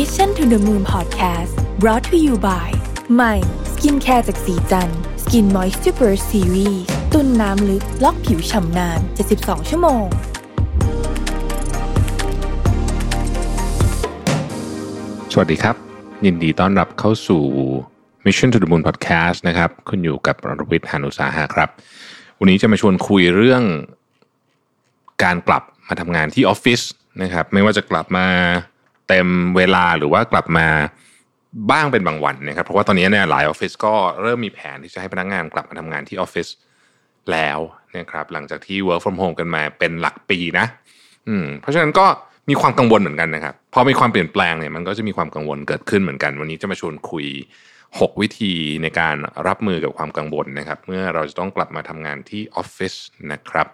Mission to the Moon Podcast brought to you by ใหม่สกินแคร์จากศรีจันทร์ Skin Moist Super Series ตุนน้ำลึกล็อกผิวฉ่ำนาน 72 ชั่วโมง สวัสดีครับ ยินดีต้อนรับเข้าสู่ Mission to the Moon Podcast นะครับ คุณอยู่กับรวิศ หาญอุตสาหะครับ วันนี้จะมาชวนคุยเรื่องการกลับมาทำงานที่ออฟฟิศนะครับ ไม่ว่าจะกลับมา เต็มเวลาหรือว่ากลับมาบ้างเป็นบางวันนะครับเพราะว่าตอนนี้เนี่ยหลายออฟฟิศก็เริ่มมีแผนที่จะให้พนักงานกลับมาทำงานที่ออฟฟิศแล้วนะครับหลังจากที่ work from home กันมาเป็นหลักปีนะ อืมเพราะฉะนั้นก็มีความกังวลเหมือนกันนะครับพอมีความเปลี่ยนแปลงเนี่ยมันก็จะมีความกังวลเกิดขึ้นเหมือนกัน วันนี้จะมาชวนคุย 6 วิธีในการรับมือกับความกังวลนะครับ เมื่อเราจะต้องกลับมาทำงานที่ออฟฟิศนะครับ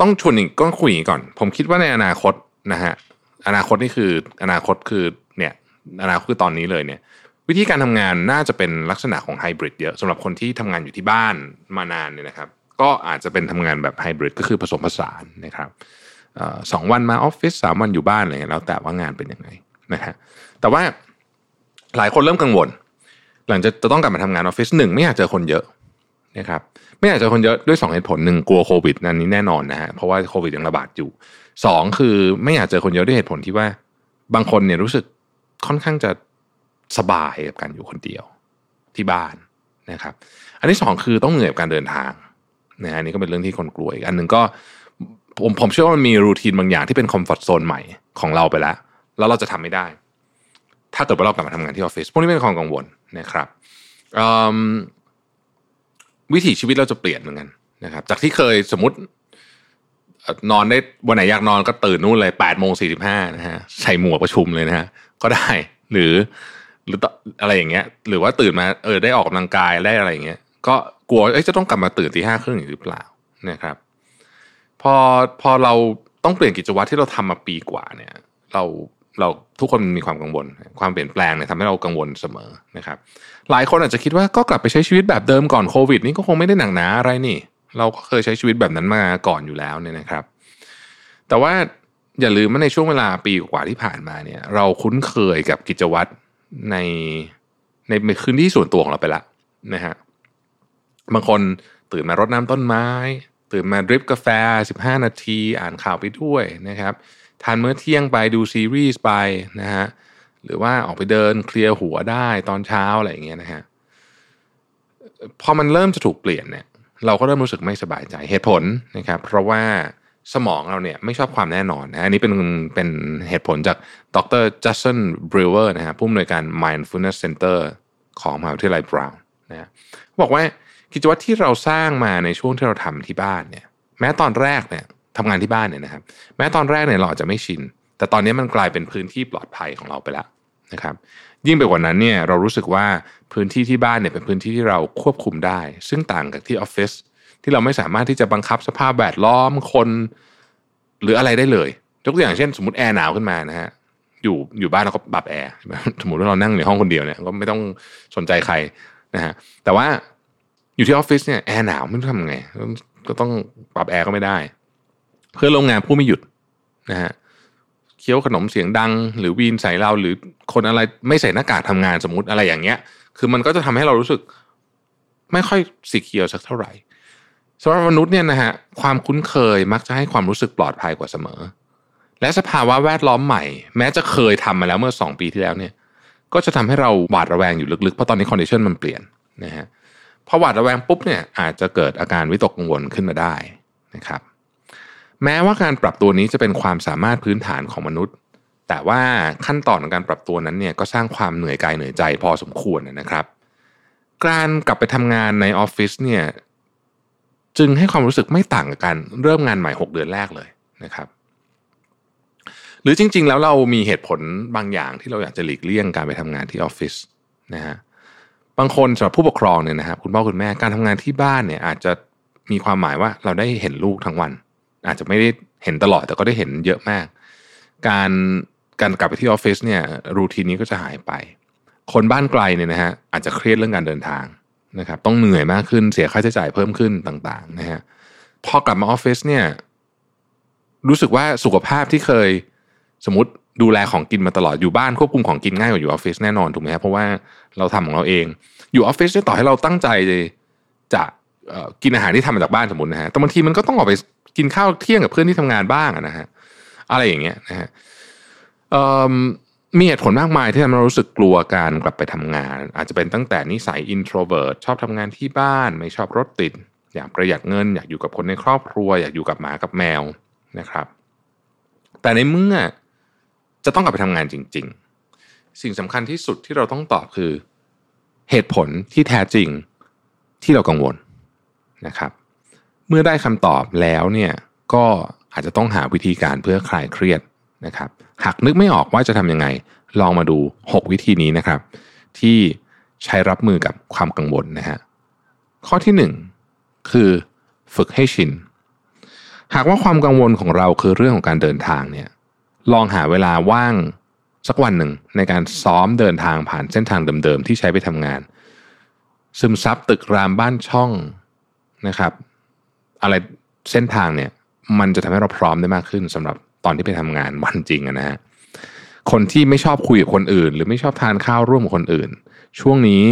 ต้องชวนอีกก็คุยอย่างนี้ก่อน ผมคิดว่าในอนาคตนะฮะ อนาคตนี่คืออนาคตคือเนี่ยอนาคตคือตอนนี้เลยเนี่ย วิธีการทำงานน่าจะเป็นลักษณะของไฮบริดเยอะสำหรับคนที่ทำงานอยู่ที่บ้านมานานเนี่ยนะครับ ก็อาจจะเป็นทำงานแบบไฮบริดก็คือผสมผสานนะครับสองวันมาออฟฟิศสามวันอยู่บ้านอะไรเงี้ยแล้วแต่ว่างานเป็นยังไงนะฮะแต่ว่าหลายคนเริ่มกังวล หลังจากจะต้องกลับมาทำงานออฟฟิศหนึ่งไม่อยากเจอคนเยอะนะครับไม่อยากเจอคนเยอะด้วยสองเหตุผลหนึ่งกลัวโควิดนันนี้แน่นอนนะฮะเพราะว่าโควิดยังระบาดอยู่ สองคือไม่อยากเจอคนเยอะด้วยเหตุผลที่ว่า บางคนเนี่ยรู้สึกค่อนข้างจะสบายกับการอยู่คนเดียวที่บ้านนะครับ อันที่สองคือต้องเหนื่อยกับการเดินทางนะฮะนนี้ก็เป็นเรื่องที่คนกลัวอีกอันหนึ่งก็ผมผมเชื่อว่ามันมีรูทีนบางอย่างที่เป็นคอมฟอร์ทโซนใหม่ของเราไปแล้ว แล้วเราจะทำไม่ได้ ถ้าเกิดว่าเรากลับมาทำงานที่ออฟฟิศพวกนี้เป็นความกังวลนะครับวิถีชีวิตเราจะเปลี่ยนเหมือนกันนะครับ จากที่เคยสมมติ นอนได้วันไหนอยากนอนก็ตื่นนู่นเลยแปดโมงสี่สิบห้านะฮะใส่หมวกประชุมเลยนะฮะก็ได้หรือ หรืออะไรอย่างเงี้ย หรือว่าตื่นมาเออได้ออกกำลังกายได้อะไรอย่างเงี้ย ก็กลัวเอ้จะต้องกลับมาตื่นตีห้าครึ่งหรือเปล่านะครับ พอพอเราต้องเปลี่ยนกิจวัตรที่เราทำมาปีกว่าเนี่ย เราเราทุกคนมีความกังวล ความเปลี่ยนแปลงเนี่ยทำให้เรากังวลเสมอนะครับ หลายคนอาจจะคิดว่าก็กลับไปใช้ชีวิตแบบเดิมก่อนโควิด นี่ก็คงไม่ได้หนักหนาอะไรนี่ เราก็เคยใช้ชีวิตแบบนั้นมาก่อนอยู่แล้วเนี่ยนะครับ แต่ว่าอย่าลืมว่าในช่วงเวลาปีกว่าที่ผ่านมาเนี่ย เราคุ้นเคยกับกิจวัตรในในคืนที่ส่วนตัวของเราไปละนะฮะบางคนตื่นมารดน้ำต้นไม้ ตื่นมาดริปกาแฟ 15 นาที อ่านข่าวไปด้วยนะครับทานมื้อเที่ยงไปดูซีรีส์ไปนะฮะหรือว่าออกไปเดินเคลียร์หัวได้ตอนเช้าอะไรอย่างเงี้ยนะฮะพอมันเริ่มจะถูกเปลี่ยนเนี่ย เราก็เริ่มรู้สึกไม่สบายใจเหตุผลนะครับ เพราะว่าสมองเราเนี่ยไม่ชอบความแน่นอนนะอันนี้เป็นเป็นเหตุผลจากดรจัสตินบริเวอร์นะฮะผู้อำนวยการ mindfulness center ของมหาวิทยาลัยบราวน์นะฮะบอกว่ากิจวัตรที่เราสร้างมาในช่วงที่เราทำที่บ้านเนี่ยแม้ตอนแรกเนี่ยทำงานที่บ้านเนี่ยนะครับ แม้ตอนแรกเนี่ยเราอาจจะไม่ชิน แต่ตอนนี้มันกลายเป็นพื้นที่ปลอดภัยของเราไปแล้ว นะครับยิ่งไปกว่านั้นเนี่ยเรารู้สึกว่าพื้นที่ที่บ้านเนี่ยเป็นพื้นที่ที่เราควบคุมได้ ซึ่งต่างกับที่ออฟฟิศที่เราไม่สามารถที่จะบังคับสภาพแวดล้อมคน หรืออะไรได้เลยยกตัวอย่างเช่น สมมติแอร์หนาวขึ้นมานะฮะอยู่อยู่บ้านเราก็ปรับแอร์สมมติว่าเรานั่งในห้องคนเดียวเนี่ยก็ไม่ต้องสนใจใครนะฮะแต่ว่าอยู่ที่ออฟฟิศเนี่ยแอร์หนาวไม่รู้ทำไงก็ต้องปรับแอร์ก็ไม่ได้ เพื่อนโรงงานผู้ไม่หยุดนะฮะ เคี้ยวขนมเสียงดัง หรือวีนใส่เราหรือคนอะไรไม่ใส่หน้ากากทำงานสมมติอะไรอย่างเงี้ย คือมันก็จะทำให้เรารู้สึก ไม่ค่อยสีเคียวสักเท่าไหร่สำหรับมนุษย์เนี่ยนะฮะความคุ้นเคยมักจะให้ความรู้สึกปลอดภัยกว่าเสมอ และสภาวะแวดล้อมใหม่ แม้จะเคยทำมาแล้วเมื่อ 2 ปีที่แล้วเนี่ย ก็จะทำให้เราหวาดระแวงอยู่ลึกๆเพราะตอนนี้ condition มันเปลี่ยนนะฮะพอหวาดระแวงปุ๊บเนี่ยอาจจะเกิดอาการวิตกกังวลขึ้นมาได้นะครับ แม้ว่าการปรับตัวนี้จะเป็นความสามารถพื้นฐานของมนุษย์ แต่ว่าขั้นตอนของการปรับตัวนั้นเนี่ยก็สร้างความเหนื่อยกายเหนื่อยใจพอสมควรนะครับ การกลับไปทำงานในออฟฟิศเนี่ยจึงให้ความรู้สึกไม่ต่างกับการเริ่มงานใหม่ 6 เดือนแรกเลยนะครับ หรือจริง ๆ แล้วเรามีเหตุผลบางอย่างที่เราอยากจะหลีกเลี่ยงการไปทำงานที่ออฟฟิศนะฮะบางคนสำหรับผู้ปกครองเนี่ยนะครับคุณพ่อคุณแม่การทำงานที่บ้านเนี่ยอาจจะมีความหมายว่าเราได้เห็นลูกทั้งวัน อาจจะไม่ได้เห็นตลอดแต่ก็ได้เห็นเยอะมาก การการกลับไปที่ออฟฟิศเนี่ยรูทีนนี้ก็จะหายไป คนบ้านไกลเนี่ยนะฮะอาจจะเครียดเรื่องการเดินทางนะครับต้องเหนื่อยมากขึ้นเสียค่าใช้จ่ายเพิ่มขึ้นต่างๆนะฮะพอกลับมาออฟฟิศเนี่ยรู้สึกว่าสุขภาพที่เคยสมมติดูแลของกินมาตลอดอยู่บ้านควบคุมของกินง่ายกว่าอยู่ออฟฟิศแน่นอนถูกไหมครับเพราะว่าเราทำของเราเองอยู่ออฟฟิศเนี่ยต่อให้เราตั้งใจจะ กินอาหารที่ทำมาจากบ้านสมมตินะฮะแต่บางทีมันก็ต้องออกไปกินข้าวเที่ยงกับเพื่อนที่ทำงานบ้างนะฮะ อะไรอย่างเงี้ยนะฮะมีเหตุผลมากมายที่ทำให้เรารู้สึกกลัวการกลับไปทำงาน อาจจะเป็นตั้งแต่นิสัย introvert ชอบทำงานที่บ้าน ไม่ชอบรถติด อยากประหยัดเงิน อยากอยู่กับคนในครอบครัว อยากอยู่กับหมากับแมวนะครับ แต่ในเมื่อจะต้องกลับไปทำงานจริง ๆ สิ่งสำคัญที่สุดที่เราต้องตอบคือ เหตุผลที่แท้จริงที่เรากังวล นะครับ เมื่อได้คำตอบแล้วเนี่ยก็อาจจะต้องหาวิธีการเพื่อคลายเครียดนะครับ หากนึกไม่ออกว่าจะทำยังไง ลองมาดู 6 วิธีนี้นะครับ ที่ใช้รับมือกับความกังวลนะฮะข้อที่ 1 คือฝึกให้ชิน หากว่าความกังวลของเราคือเรื่องของการเดินทางเนี่ยลองหาเวลาว่างสักวันหนึ่งในการซ้อมเดินทางผ่านเส้นทางเดิมๆที่ใช้ไปทำงาน ซึมซับตึกรามบ้านช่อง นะครับ อะไรเส้นทางเนี่ย มันจะทำให้เราพร้อมได้มากขึ้นสำหรับตอนที่ไปทำงานวันจริงนะฮะคนที่ไม่ชอบคุยกับคนอื่น หรือไม่ชอบทานข้าวร่วมกับคนอื่น ช่วงนี้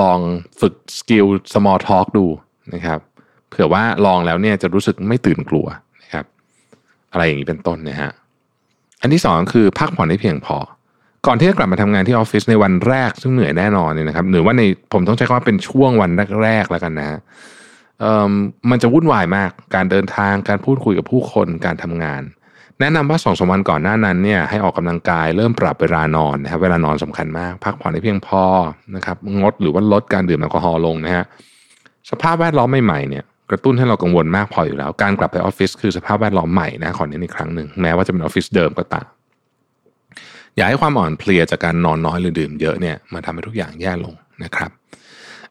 ลองฝึกสกิล small talk ดูนะครับเผื่อว่าลองแล้วเนี่ยจะรู้สึกไม่ตื่นกลัวนะครับ อะไรอย่างนี้เป็นต้นนะฮะอันที่สองคือพักผ่อนให้เพียงพอ ก่อนที่จะกลับมาทำงานที่ออฟฟิศในวันแรกซึ่งเหนื่อยแน่นอนเนี่ยนะครับ หรือว่าในผมต้องใช้คำว่าเป็นช่วงวันแรกๆแล้วกันนะ มันจะวุ่นวายมาก การเดินทางการพูดคุยกับผู้คนการทำงาน แนะนำว่าสองสวันก่อนหน้านั้นเนี่ยให้ออกกำลังกายเริ่มปรับเวลานอนนะครับเวลานอนสำคัญมาก พักผ่อนให้เพียงพอนะครับงดหรือว่าลดการดื่มแอลกอฮอล์ลงนะฮะสภาพแวดล้อมใหม่ๆเนี่ยกระตุ้นให้เรากังวลมากพออยู่แล้ว การกลับไปออฟฟิศคือสภาพแวดล้อมใหม่นะขอเน้นอีกครั้งหนึ่งแม้ว่าจะเป็นออฟฟิศเดิมก็ตามอย่าให้ความอ่อนเพลียจากการนอนน้อยหรือดื่มเยอะเนี่ยมาทำให้ทุกอย่างแย่ลงนะครับ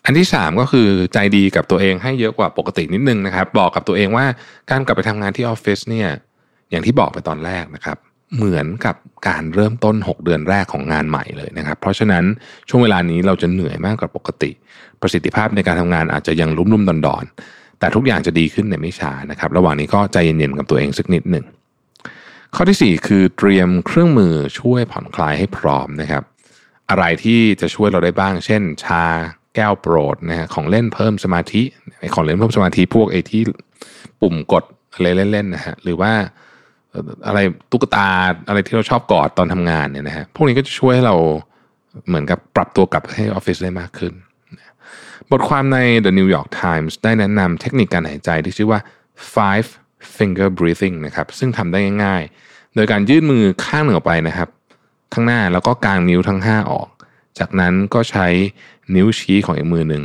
อันที่ 3 ก็คือใจดีกับตัวเองให้เยอะกว่าปกตินิดนึงนะครับ บอกกับตัวเองว่าการกลับไปทำงานที่ออฟฟิศเนี่ยอย่างที่บอกไปตอนแรกนะครับ เหมือนกับการเริ่มต้น 6 เดือนแรกของงานใหม่เลยนะครับ เพราะฉะนั้นช่วงเวลานี้เราจะเหนื่อยมากกว่าปกติ ประสิทธิภาพในการทำงานอาจจะยังลุ่มลุ่มดอนดอนแต่ทุกอย่างจะดีขึ้นในไม่ช้านะครับ ระหว่างนี้ก็ใจเย็นๆกับตัวเองสักนิดหนึ่งข้อที่ 4 คือเตรียมเครื่องมือช่วยผ่อนคลายให้พร้อมนะครับ อะไรที่จะช่วยเราได้บ้าง เช่น ชา แก้วโปรดนะฮะของเล่นเพิ่มสมาธิของเล่นเพิ่มสมาธิพวกไอที่ปุ่มกดอะไรเล่นๆนะฮะหรือว่าอะไรตุ๊กตาอะไรที่เราชอบกอดตอนทำงานเนี่ยนะฮะพวกนี้ก็จะช่วยให้เราเหมือนกับปรับตัวกลับให้ออฟฟิศได้มากขึ้น บทความใน The New York Times ได้แนะนำเทคนิคการหายใจที่ชื่อว่า five finger breathing นะครับซึ่งทำได้ง่ายๆ โดยการยื่นมือข้างหนึ่งออกไปนะครับ ข้างหน้าแล้วก็กางนิ้วทั้ง 5 ออก จากนั้นก็ใช้ นิ้วชี้ของอีกมือหนึ่ง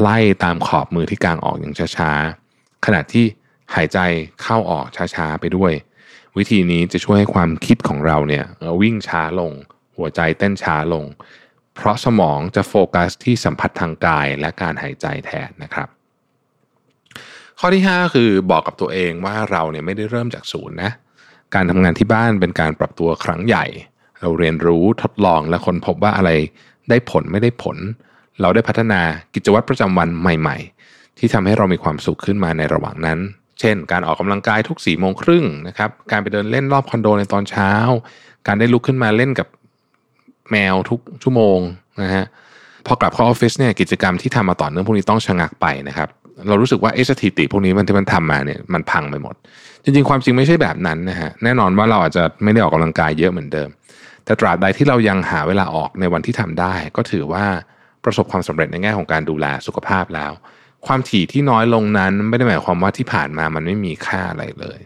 ไล่ตามขอบมือที่กางออกอย่างช้าๆ ขณะที่หายใจเข้าออกช้าๆไปด้วย วิธีนี้จะช่วยให้ความคิดของเราเนี่ยวิ่งช้าลง หัวใจเต้นช้าลง เพราะสมองจะโฟกัสที่สัมผัสทางกายและการหายใจแทนนะครับ ข้อที่ 5 คือบอกกับตัวเองว่าเราเนี่ยไม่ได้เริ่มจากศูนย์นะการทำงานที่บ้านเป็นการปรับตัวครั้งใหญ่ เราเรียนรู้ทดลองและคนพบว่าอะไรได้ผลไม่ได้ผล เราได้พัฒนากิจวัตรประจำวันใหม่ ๆ ที่ทำให้เรามีความสุขขึ้นมาในระหว่างนั้น เช่น การออกกำลังกายทุก4ี่โมงครึ่งนะครับ การไปเดินเล่นรอบคอนโดในตอนเช้า การได้ลุกขึ้นมาเล่นกับแมวทุกชั่วโมงนะฮะ พอกลับเข้าออฟฟิศเนี่ยกิจกรรมที่ทำมาต่อเนื่องพวกนี้ต้องชะงักไปนะครับเรารู้สึกว่าเอสถิติพวกนี้มันที่มันทำมาเนี่ยมันพังไปหมด จริงๆ ความจริงไม่ใช่แบบนั้นนะฮะแน่นอนว่าเราอาจจะไม่ได้ออกกำลังกายเยอะเหมือนเดิม แต่ตราบใดที่เรายังหาเวลาออกในวันที่ทำได้ ก็ถือว่า ประสบความสำเร็จในแง่ของการดูแลสุขภาพแล้ว ความถี่ที่น้อยลงนั้นไม่ได้หมายความว่าที่ผ่านมามันไม่มีค่าอะไรเลย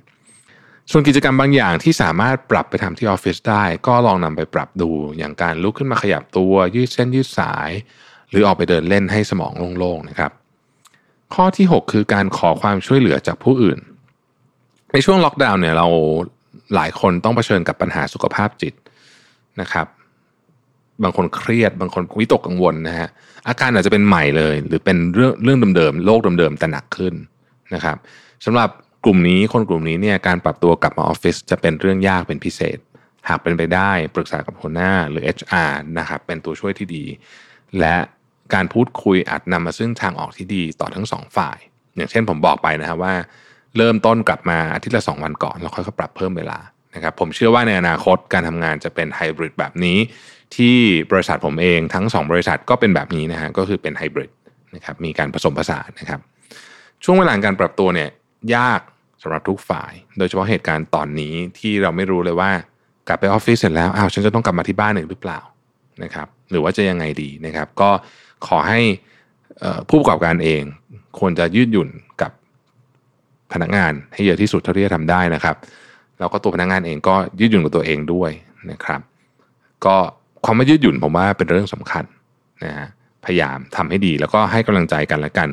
ส่วนกิจกรรมบางอย่างที่สามารถปรับไปทำที่ออฟฟิศได้ ก็ลองนำไปปรับดูอย่างการลุกขึ้นมาขยับตัว ยืดเส้นยืดสาย หรือออกไปเดินเล่นให้สมองโล่งๆนะครับข้อที่ 6 คือการขอความช่วยเหลือจากผู้อื่น ในช่วงล็อกดาวน์เนี่ยเราหลายคนต้องเผชิญกับปัญหาสุขภาพจิตนะครับ บางคนเครียด บางคนวิตกกังวลนะฮะอาการอาจจะเป็นใหม่เลย หรือเป็นเรื่องเรื่องเดิมๆโรคเดิมๆแต่หนักขึ้นนะครับสำหรับกลุ่มนี้คนกลุ่มนี้เนี่ยการปรับตัวกลับมาออฟฟิศจะเป็นเรื่องยากเป็นพิเศษ หากเป็นไปได้ปรึกษากับหัวหน้าหรือ HR นะครับเป็นตัวช่วยที่ดี และการพูดคุยอาจนำมาซึ่งทางออกที่ดีต่อทั้งสองฝ่าย อย่างเช่นผมบอกไปนะครับว่า เริ่มต้นกลับมาอาทิตย์ละสองวันก่อน แล้วค่อยๆปรับเพิ่มเวลานะครับผมเชื่อว่าในอนาคตการทำงานจะเป็นไฮบริดแบบนี้ ที่บริษัทผมเองทั้ง 2 บริษัทก็เป็นแบบนี้นะฮะก็คือเป็นไฮบริดนะครับมีการผสมผสานนะครับ ช่วงเวลาการปรับตัวเนี่ยยากสำหรับทุกฝ่าย โดยเฉพาะเหตุการณ์ตอนนี้ที่เราไม่รู้เลยว่ากลับไปออฟฟิศเสร็จแล้วอ้าวฉันจะต้องกลับมาที่บ้านหรือเปล่านะครับ หรือว่าจะยังไงดีนะครับ ก็ขอให้ผู้ประกอบการเอง ควรจะยืดหยุ่นกับพนักงานให้เยอะที่สุดเท่าที่จะทำได้นะครับแล้วก็ตัวพนักงานเองก็ยืดหยุ่นกับตัวเองด้วยนะครับ ก็ ความไม่ยืดหยุ่นผมว่าเป็นเรื่องสำคัญนะฮะพยายามทำให้ดีแล้วก็ให้กำลังใจกันและกัน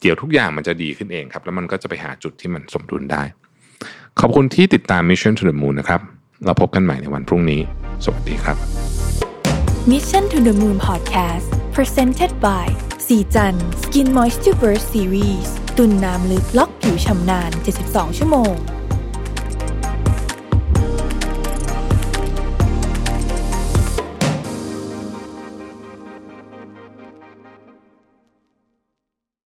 เดี๋ยวทุกอย่างมันจะดีขึ้นเองครับ แล้วมันก็จะไปหาจุดที่มันสมดุลได้ ขอบคุณที่ติดตาม Mission to the Moon นะครับเราพบกันใหม่ในวันพรุ่งนี้ สวัสดีครับ Mission to the Moon Podcast Presented by สีจัน Skin Moisture Burst Series ตุ่นน้ำลึกล็อกผิวชำนาน 72 ชั่วโมง